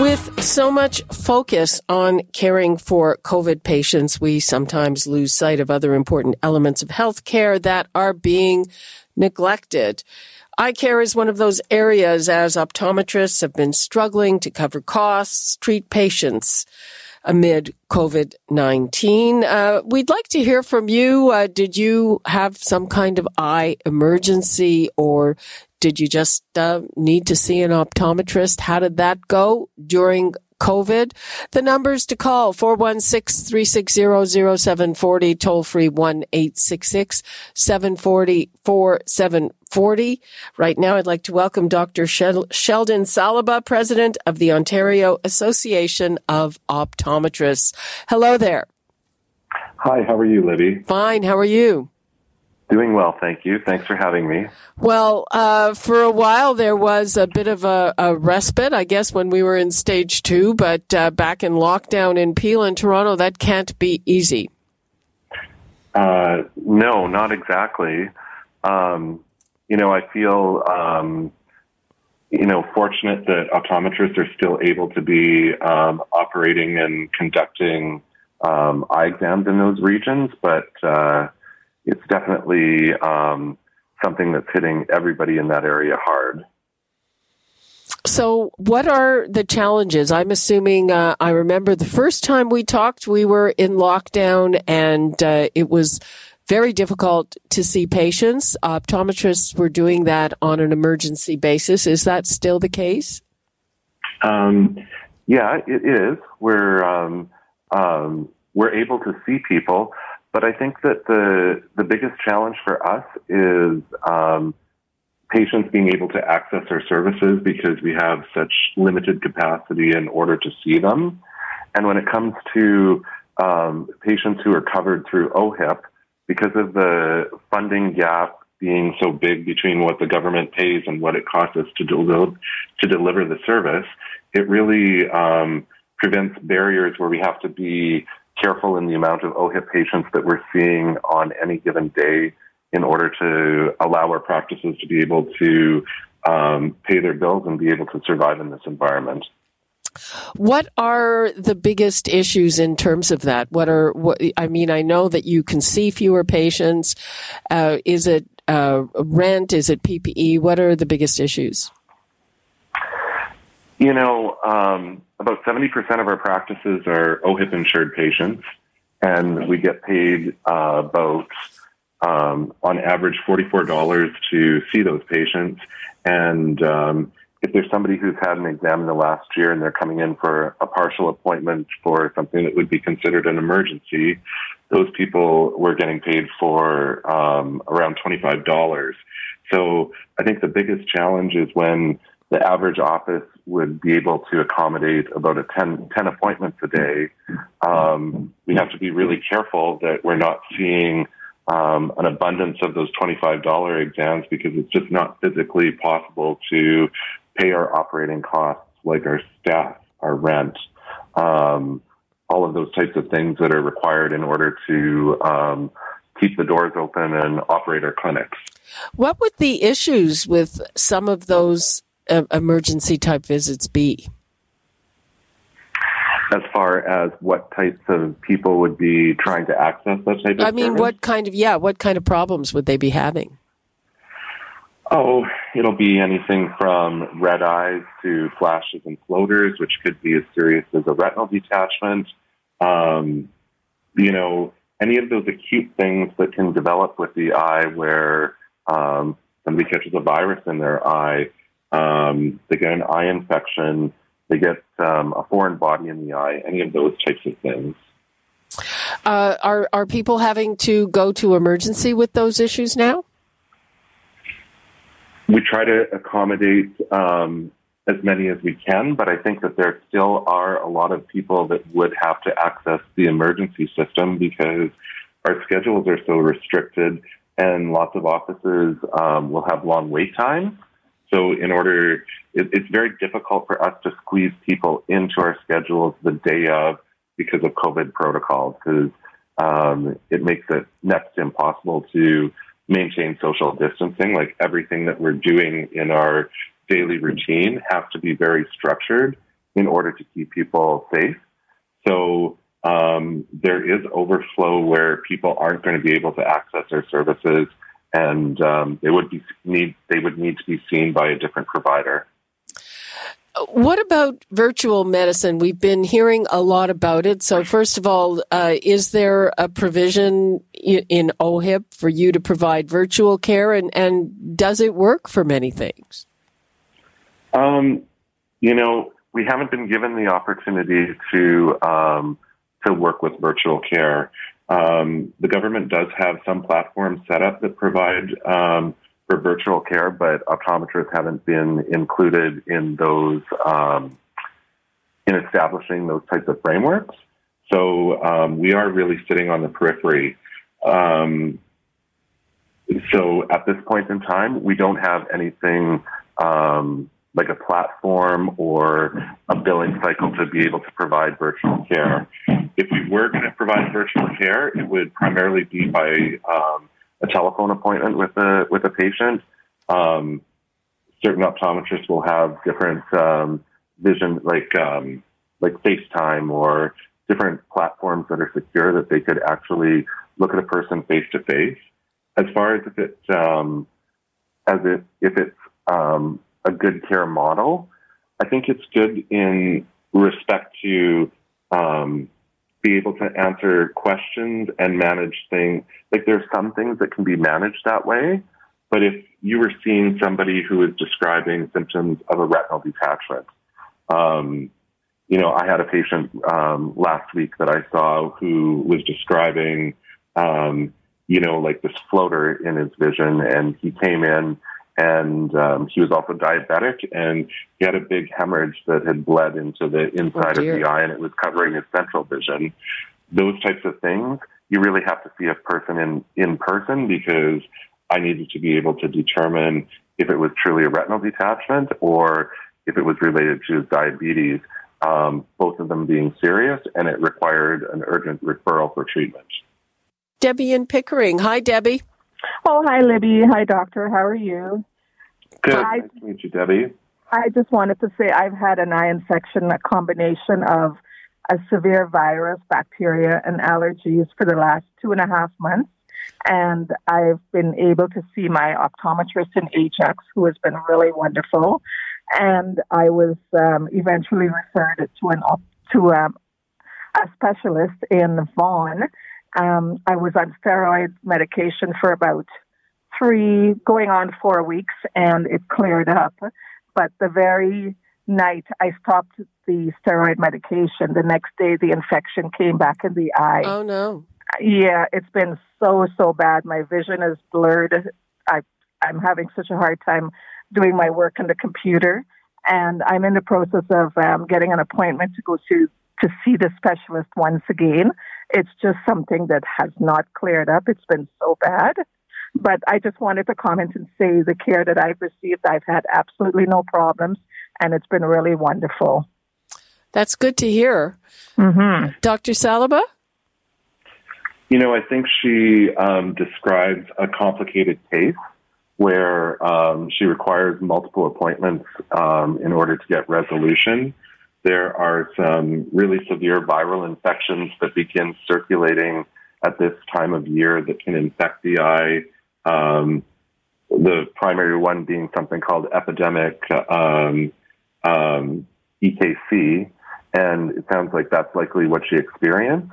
With so much focus on caring for COVID patients, we sometimes lose sight of other important elements of healthcare that are being neglected. Eye care is one of those areas as optometrists have been struggling to cover costs, treat patients amid COVID 19. Uh, we'd like to hear from you. Uh, did you have some kind of eye emergency or did you just uh, need to see an optometrist? How did that go during COVID? The numbers to call 416-360-0740, toll free 1-866-740-4740. Right now, I'd like to welcome Dr. Sheldon Salaba, President of the Ontario Association of Optometrists. Hello there. Hi, how are you, Libby? Fine, how are you? Doing well, thank you. Thanks for having me. Well, uh, for a while there was a bit of a, a, respite, I guess, when we were in stage two, but uh, back in lockdown in Peel and Toronto, that can't be easy. Uh, no, not exactly. Um, you know, I feel, um, you know, fortunate that optometrists are still able to be um, operating and conducting um, eye exams in those regions, but uh, it's definitely um, something that's hitting everybody in that area hard. So, what are the challenges? I'm assuming uh, I remember the first time we talked, we were in lockdown and uh, it was very difficult to see patients. Optometrists were doing that on an emergency basis. Is that still the case? Um, yeah, it is. We're um, um, we're able to see people. But I think that the the biggest challenge for us is um, patients being able to access our services because we have such limited capacity in order to see them. And when it comes to um, patients who are covered through OHIP, because of the funding gap being so big between what the government pays and what it costs us to, deliver to deliver the service, it really um, prevents barriers where we have to be careful in the amount of OHIP patients that we're seeing on any given day in order to allow our practices to be able to um, pay their bills and be able to survive in this environment. What are the biggest issues in terms of that? What are what? I mean, I know that you can see fewer patients. Uh, is it uh, rent? Is it PPE? What are the biggest issues? You know, um, about 70% of our practices are OHIP insured patients, and we get paid uh, about, um, on average, $44 to see those patients. And um, if there's somebody who's had an exam in the last year and they're coming in for a partial appointment for something that would be considered an emergency, those people were getting paid for um, around $25. So I think the biggest challenge is when the average office would be able to accommodate about a 10, 10 appointments a day. Um, we have to be really careful that we're not seeing um, an abundance of those $25 exams because it's just not physically possible to pay our operating costs like our staff, our rent, um, all of those types of things that are required in order to um, keep the doors open and operate our clinics. What would the issues with some of those uh, emergency type visits be? As far as what types of people would be trying to access that type of I mean, service? what kind of, yeah, what kind of problems would they be having? Oh, it'll be anything from red eyes to flashes and floaters, which could be as serious as a retinal detachment. Um, you know, any of those acute things that can develop with the eye where um, somebody catches a virus in their eye um, they get an eye infection, they get um, a foreign body in the eye, any of those types of things. Uh, are are people having to go to emergency with those issues now? We try to accommodate um, as many as we can, but I think that there still are a lot of people that would have to access the emergency system because our schedules are so restricted and lots of offices um, will have long wait times. So, in order, it, it's very difficult for us to squeeze people into our schedules the day of because of COVID protocols, because um, it makes it next to impossible to maintain social distancing. Like everything that we're doing in our daily routine has to be very structured in order to keep people safe. So um, there is overflow where people aren't going to be able to access our services, and um, they would be need they would need to be seen by a different provider. What about virtual medicine? We've been hearing a lot about it. So, first of all, uh, is there a provision in OHIP for you to provide virtual care, and, and does it work for many things? Um, you know, we haven't been given the opportunity to um, to work with virtual care. Um, the government does have some platforms set up that provide um, for virtual care, but optometrists haven't been included in those um, in establishing those types of frameworks. So um, we are really sitting on the periphery. Um, so at this point in time, we don't have anything um, like a platform or a billing cycle to be able to provide virtual care. If we were going to provide virtual care, it would primarily be by um, a telephone appointment with a with a patient. Um, certain optometrists will have different um, vision, like um, like FaceTime or different platforms that are secure that they could actually look at a person face to face. As far as if it um, as it if it's um, a good care model. I think it's good in respect to um, be able to answer questions and manage things. Like there's some things that can be managed that way, but if you were seeing somebody who is describing symptoms of a retinal detachment, um, you know, I had a patient um, last week that I saw who was describing, um, you know, like this floater in his vision, and he came in and um, he was also diabetic, and he had a big hemorrhage that had bled into the inside oh, of the eye, and it was covering his central vision. Those types of things, you really have to see a person in in person because I needed to be able to determine if it was truly a retinal detachment or if it was related to his diabetes. Um, both of them being serious, and it required an urgent referral for treatment. Debbie in Pickering. Hi, Debbie. Oh, hi, Libby. Hi, doctor. How are you? Good. I, nice to meet you, Debbie. I just wanted to say I've had an eye infection, a combination of a severe virus, bacteria, and allergies for the last two and a half months. And I've been able to see my optometrist in Ajax, who has been really wonderful. And I was um, eventually referred to an to um, a specialist in Vaughan um, I was on steroid medication for about three, going on four weeks, and it cleared up. But the very night I stopped the steroid medication, the next day the infection came back in the eye. Oh no! Yeah, it's been so so bad. My vision is blurred. I I'm having such a hard time doing my work on the computer, and I'm in the process of um, getting an appointment to go to to see the specialist once again. It's just something that has not cleared up. It's been so bad. But I just wanted to comment and say the care that I've received, I've had absolutely no problems, and it's been really wonderful. That's good to hear. Mm-hmm. Dr. Salaba? You know, I think she um, describes a complicated case where um, she requires multiple appointments um, in order to get resolution. There are some really severe viral infections that begin circulating at this time of year that can infect the eye. Um, the primary one being something called epidemic um, um, EKC, and it sounds like that's likely what she experienced.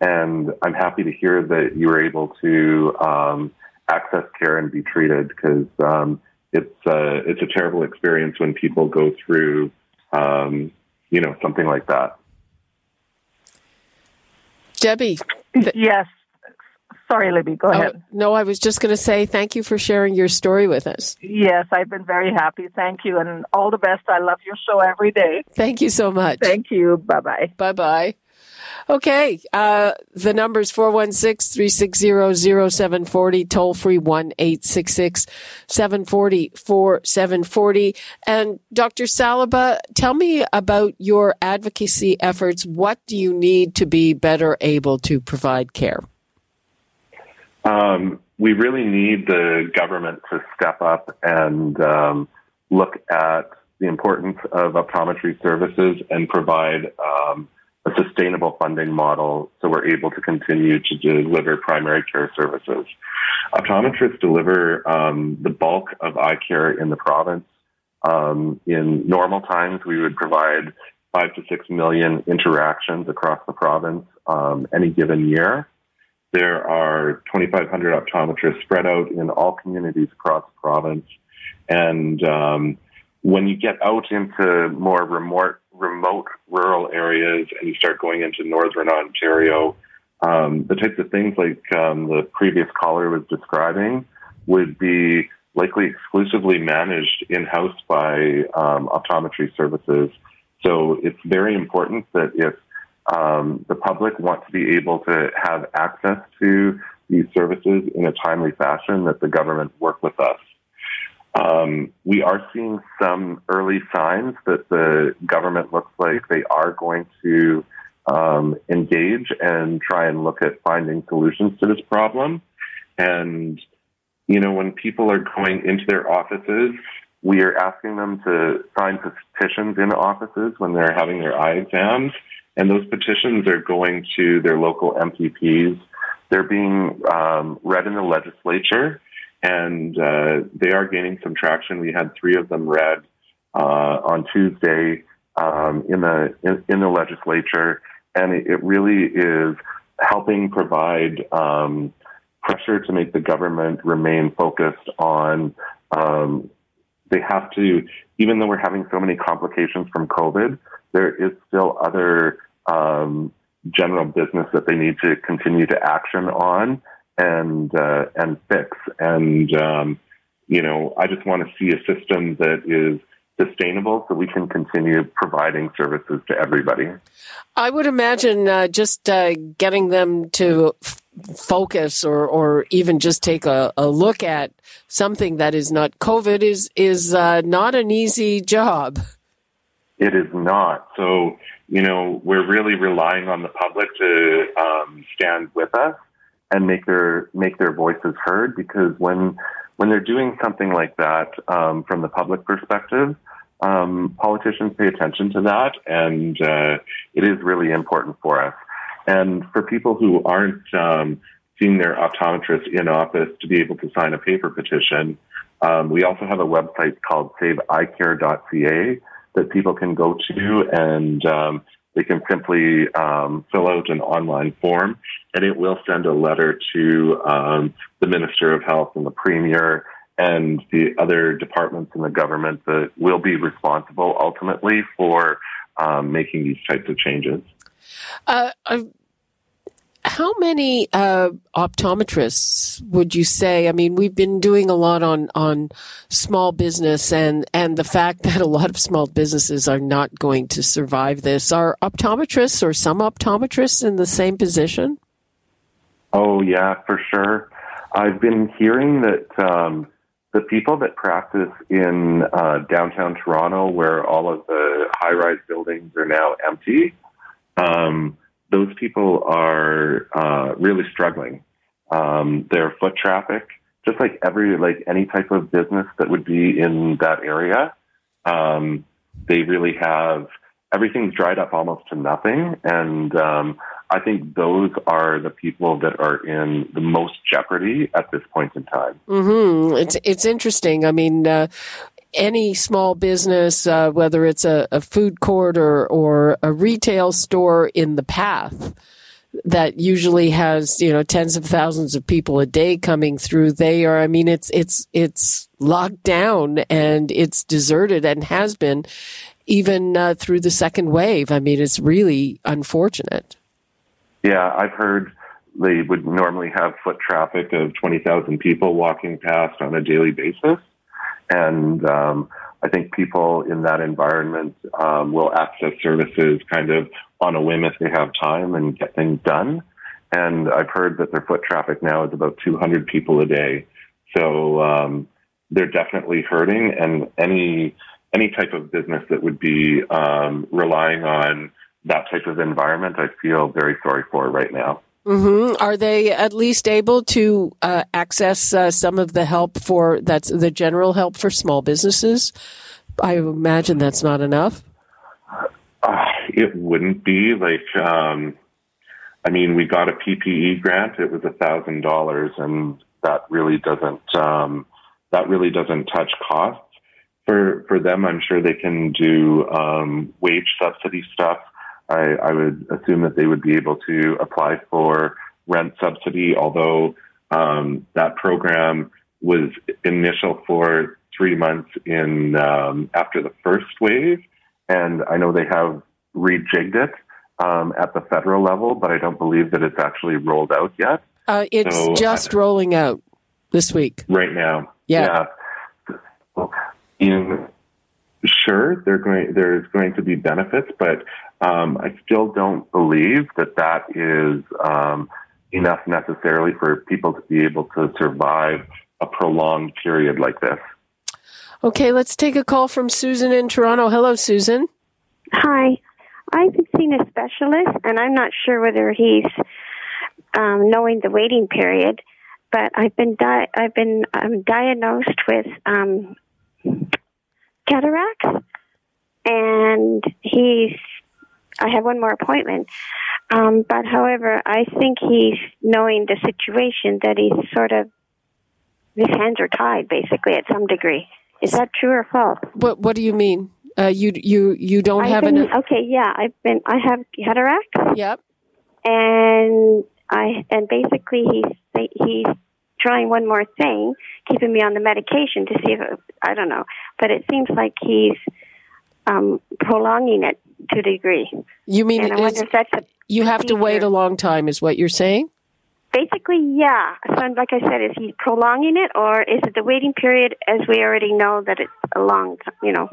And I'm happy to hear that you were able to um, access care and be treated because um, it's uh, it's a terrible experience when people go through um, you know, something like that. Debbie. Yes. Sorry, Libby, go oh, ahead. Oh, no, I was just going to say thank you for sharing your story with us. Yes, I've been very happy. Thank you. And all the best. I love your show every day. Thank you so much. Thank you. Bye bye. Bye bye. Okay. Uh, the number is 416-360-0740, toll free 1-866-740-4740. And Dr. Salaba, tell me about your advocacy efforts. What do you need to be better able to provide care? Um, we really need the government to step up and um, look at the importance of optometry services and provide um, a sustainable funding model so we're able to continue to deliver primary care services. Optometrists deliver um, the bulk of eye care in the province. Um, in normal times, we would provide five to six million interactions across the province um, any given year. There are 2,500 optometrists spread out in all communities across the province. And um, when you get out into more remote remote rural areas and you start going into northern Ontario, um, the types of things like um, the previous caller was describing would be likely exclusively managed in house by um, optometry services. So it's very important that if um, the public want to be able to have access to these services in a timely fashion, that the government work with us. Um, we are seeing some early signs that the government looks like they are going to um, engage and try and look at finding solutions to this problem. And, you know, when people are going into their offices, we are asking them to sign petitions in offices when they're having their eye exams. And those petitions are going to their local MPPs. They're being um, read in the legislature and uh, they are gaining some traction. We had three of them read uh, on Tuesday um, in the in, in, the legislature, and it, it, really is helping provide um, pressure to make the government remain focused on. Um, they have to, even though we're having so many complications from COVID, there is still other um, general business that they need to continue to action on and uh, and fix. And um, you know, I just want to see a system that is sustainable so we can continue providing services to everybody. I would imagine uh, just uh, getting them to f- focus or, or even just take a, a, look at something that is not COVID is, is uh, not an easy job. It is not. So, you know, we're really relying on the public to um, stand with us and make their make their voices heard because when when they're doing something like that um, from the public perspective, um, politicians pay attention to that, and uh, it is really important for us. And for people who aren't um, seeing their optometrist in office to be able to sign a paper petition, um, we also have a website called SaveEyeCare.ca that people can go to and um, they can simply um, fill out an online form, and it will send a letter to um, the Minister of Health and the Premier and the other departments in the government that will be responsible ultimately for um, making these types of changes. Uh, how many uh, optometrists would you say? I mean, we've been doing a lot on on small business and and the fact that a lot of small businesses are not going to survive this. Are optometrists or some optometrists in the same position? Oh yeah, for sure. I've been hearing that um, the people that practice in uh, downtown Toronto, where all of the high-rise buildings are now empty. Um, those people are uh, really struggling. Um, their foot traffic, just like every like any type of business that would be in that area, um, they really have everything's dried up almost to nothing, and um, I think those are the people that are in the most jeopardy at this point in time. Mm-hmm. It's it's interesting. I mean, uh, any small business, uh, whether it's a, a, food court or, or a retail store in the path that usually has, you know, tens of thousands of people a day coming through, they are, I mean, it's, it's, it's locked down and it's deserted and has been even uh, through the second wave. I mean, it's really unfortunate. Yeah, I've heard they would normally have foot traffic of 20,000 people walking past on a daily basis. And um, I think people in that environment um, will access services kind of on a whim if they have time and get things done. And I've heard that their foot traffic now is about 200 people a day. So um, they're definitely hurting, and any any type of business that would be um, relying on that type of environment, I feel very sorry for right now. Mm-hmm. Are they at least able to uh, access uh, some of the help for that's the general help for small businesses? I imagine that's not enough. Uh, it wouldn't be like. Um, I mean, we got a PPE grant. It was a thousand dollars, and that really doesn't um, that really doesn't touch costs for for them. I'm sure they can do um, wage subsidy stuff. I, I would assume that they would be able to apply for rent subsidy, although um, that program was initial for three months in um, after the first wave, and I know they have rejigged it um, at the federal level, but I don't believe that it's actually rolled out yet. Uh, it's so, just rolling out this week. Right now. Yeah. yeah. In, sure, going, there's going to be benefits, but um, I still don't believe that that is um, enough necessarily for people to be able to survive a prolonged period like this. Okay, let's take a call from Susan in Toronto. Hello, Susan. Hi. I've seen a specialist, and I'm not sure whether he's um, knowing the waiting period, but I've been di- I've been um, diagnosed with um, cataracts, and he's I have one more appointment. Um, but however, I think he's knowing the situation that he's sort of his hands are tied basically at some degree. Is that true or false? What What do you mean? Uh, you you you don't I've have been, okay. Yeah, I've been. I have cataracts. Yep. And I and basically he's he's trying one more thing, keeping me on the medication to see if it, I don't know. But it seems like he's um, prolonging it to a degree. You mean and I wonder if that's a you have to wait a long time? Is what you're saying? Basically, yeah. So, like I said, is he prolonging it, or is it the waiting period? As we already know that it's a long, you know,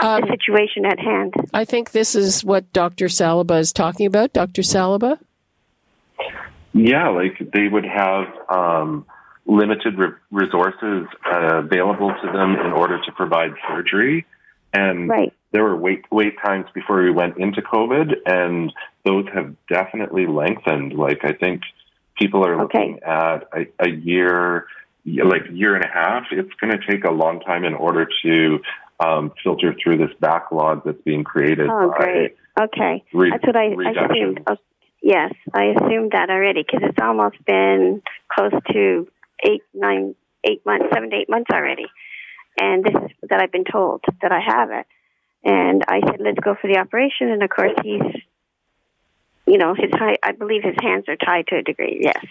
um, the situation at hand. I think this is what Dr. Salaba is talking about. Dr. Salaba. Yeah, like they would have um, limited re- resources uh, available to them in order to provide surgery, and right. There were wait wait times before we went into COVID, and those have definitely lengthened. Like I think people are looking okay. at a, a year, like year and a half. It's going to take a long time in order to um, filter through this backlog that's being created. Oh, great. Okay, re- that's what I, I assumed. Oh, yes, I assumed that already because it's almost been close to eight, nine, eight months, seven to eight months already, and this is that I've been told that I have it. And I said, let's go for the operation. And of course, he's you know, his I believe his hands are tied to a degree. Yes.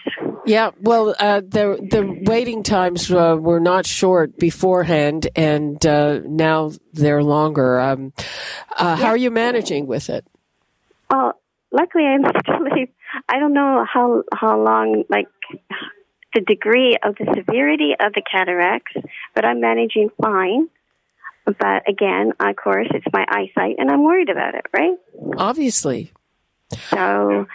Yeah. Well, uh, the the waiting times uh, were not short beforehand, and uh, now they're longer. Um, uh, How are you managing with it? Well, luckily, I'm still. I don't know how how long, like the degree of the severity of the cataracts, but I'm managing fine. But again, of course, it's my eyesight, and I'm worried about it. Right? Obviously. So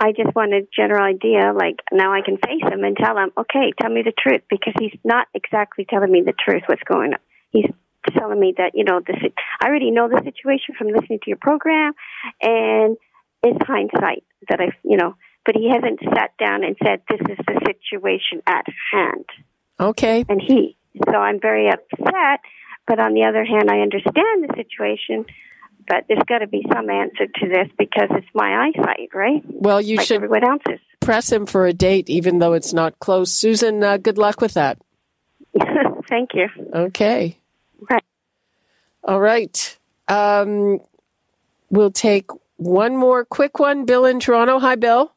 I just want a general idea. Like now I can face him and tell him, okay, tell me the truth because he's not exactly telling me the truth. What's going on? He's telling me that you know this. I already know the situation from listening to your program, and it's hindsight that I, you know. But he hasn't sat down and said this is the situation at hand. Okay. And he, so I'm very upset. But on the other hand, I understand the situation but there's got to be some answer to this because it's my eyesight, right? Well, you like should everyone else's. press him for a date, even though it's not close. Susan, uh, good luck with that. Thank you. Okay. Right. All right. Um, we'll take one more quick one. Bill in Toronto. Hi, Bill.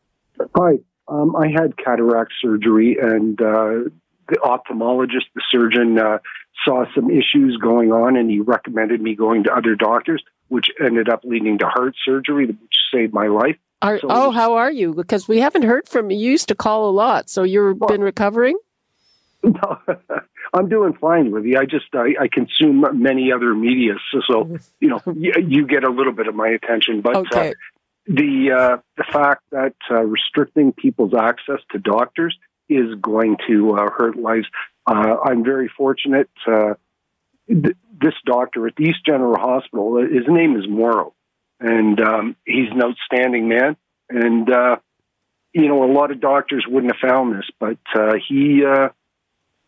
Hi. Um, I had cataract surgery, and uh, the ophthalmologist, the surgeon, uh, saw some issues going on, and he recommended me going to other doctors which ended up leading to heart surgery, which saved my life. Are, so, oh, how are you? Because we haven't heard from you. You used to call a lot, so you've well, been recovering. No, I'm doing fine, Livy. I just I, I consume many other media, so, so you know you, you, get a little bit of my attention. But uh, okay. uh, the uh, the fact that uh, restricting people's access to doctors is going to uh, hurt lives. Uh, I'm very fortunate. Th- this doctor at the East General Hospital, his name is Morrow and um, he's an outstanding man. And uh, you know, a lot of doctors wouldn't have found this, but uh, he uh,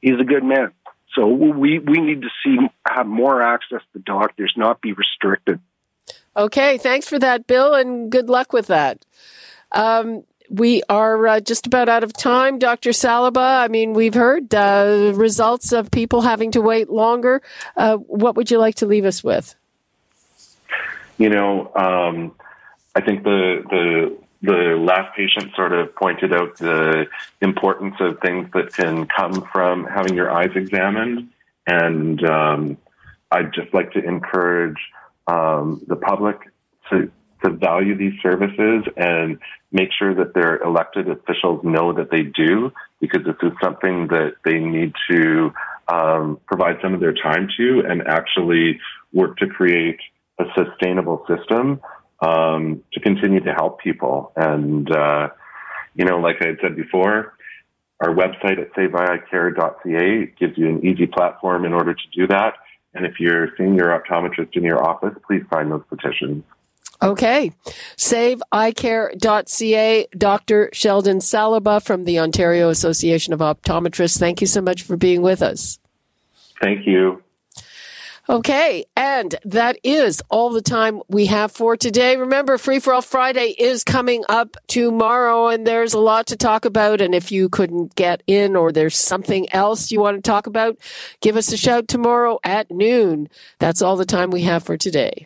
he's a good man. So we we need to see have more access to doctors, not be restricted. Okay, thanks for that, Bill, and good luck with that. Um, we are uh, just about out of time, Dr. Salaba. I mean, we've heard uh, results of people having to wait longer. Uh, what would you like to leave us with? You know, um, I think the the the last patient sort of pointed out the importance of things that can come from having your eyes examined, and um, I'd just like to encourage um, the public to to value these services and make sure that their elected officials know that they do, because this is something that they need to um, provide some of their time to and actually work to create a sustainable system um, to continue to help people. And, uh, you know, like I had said before, our website at saveeyecare.ca gives you an easy platform in order to do that. And if you're seeing your optometrist in your office, please sign those petitions. Okay. SaveEyeCare.ca. Dr. Sheldon Salaba from the Ontario Association of Optometrists. Thank you so much for being with us. Thank you. Okay, and that is all the time we have for today. Remember, Free for All Friday is coming up tomorrow, and there's a lot to talk about. And if you couldn't get in or there's something else you want to talk about, give us a shout tomorrow at noon. That's all the time we have for today.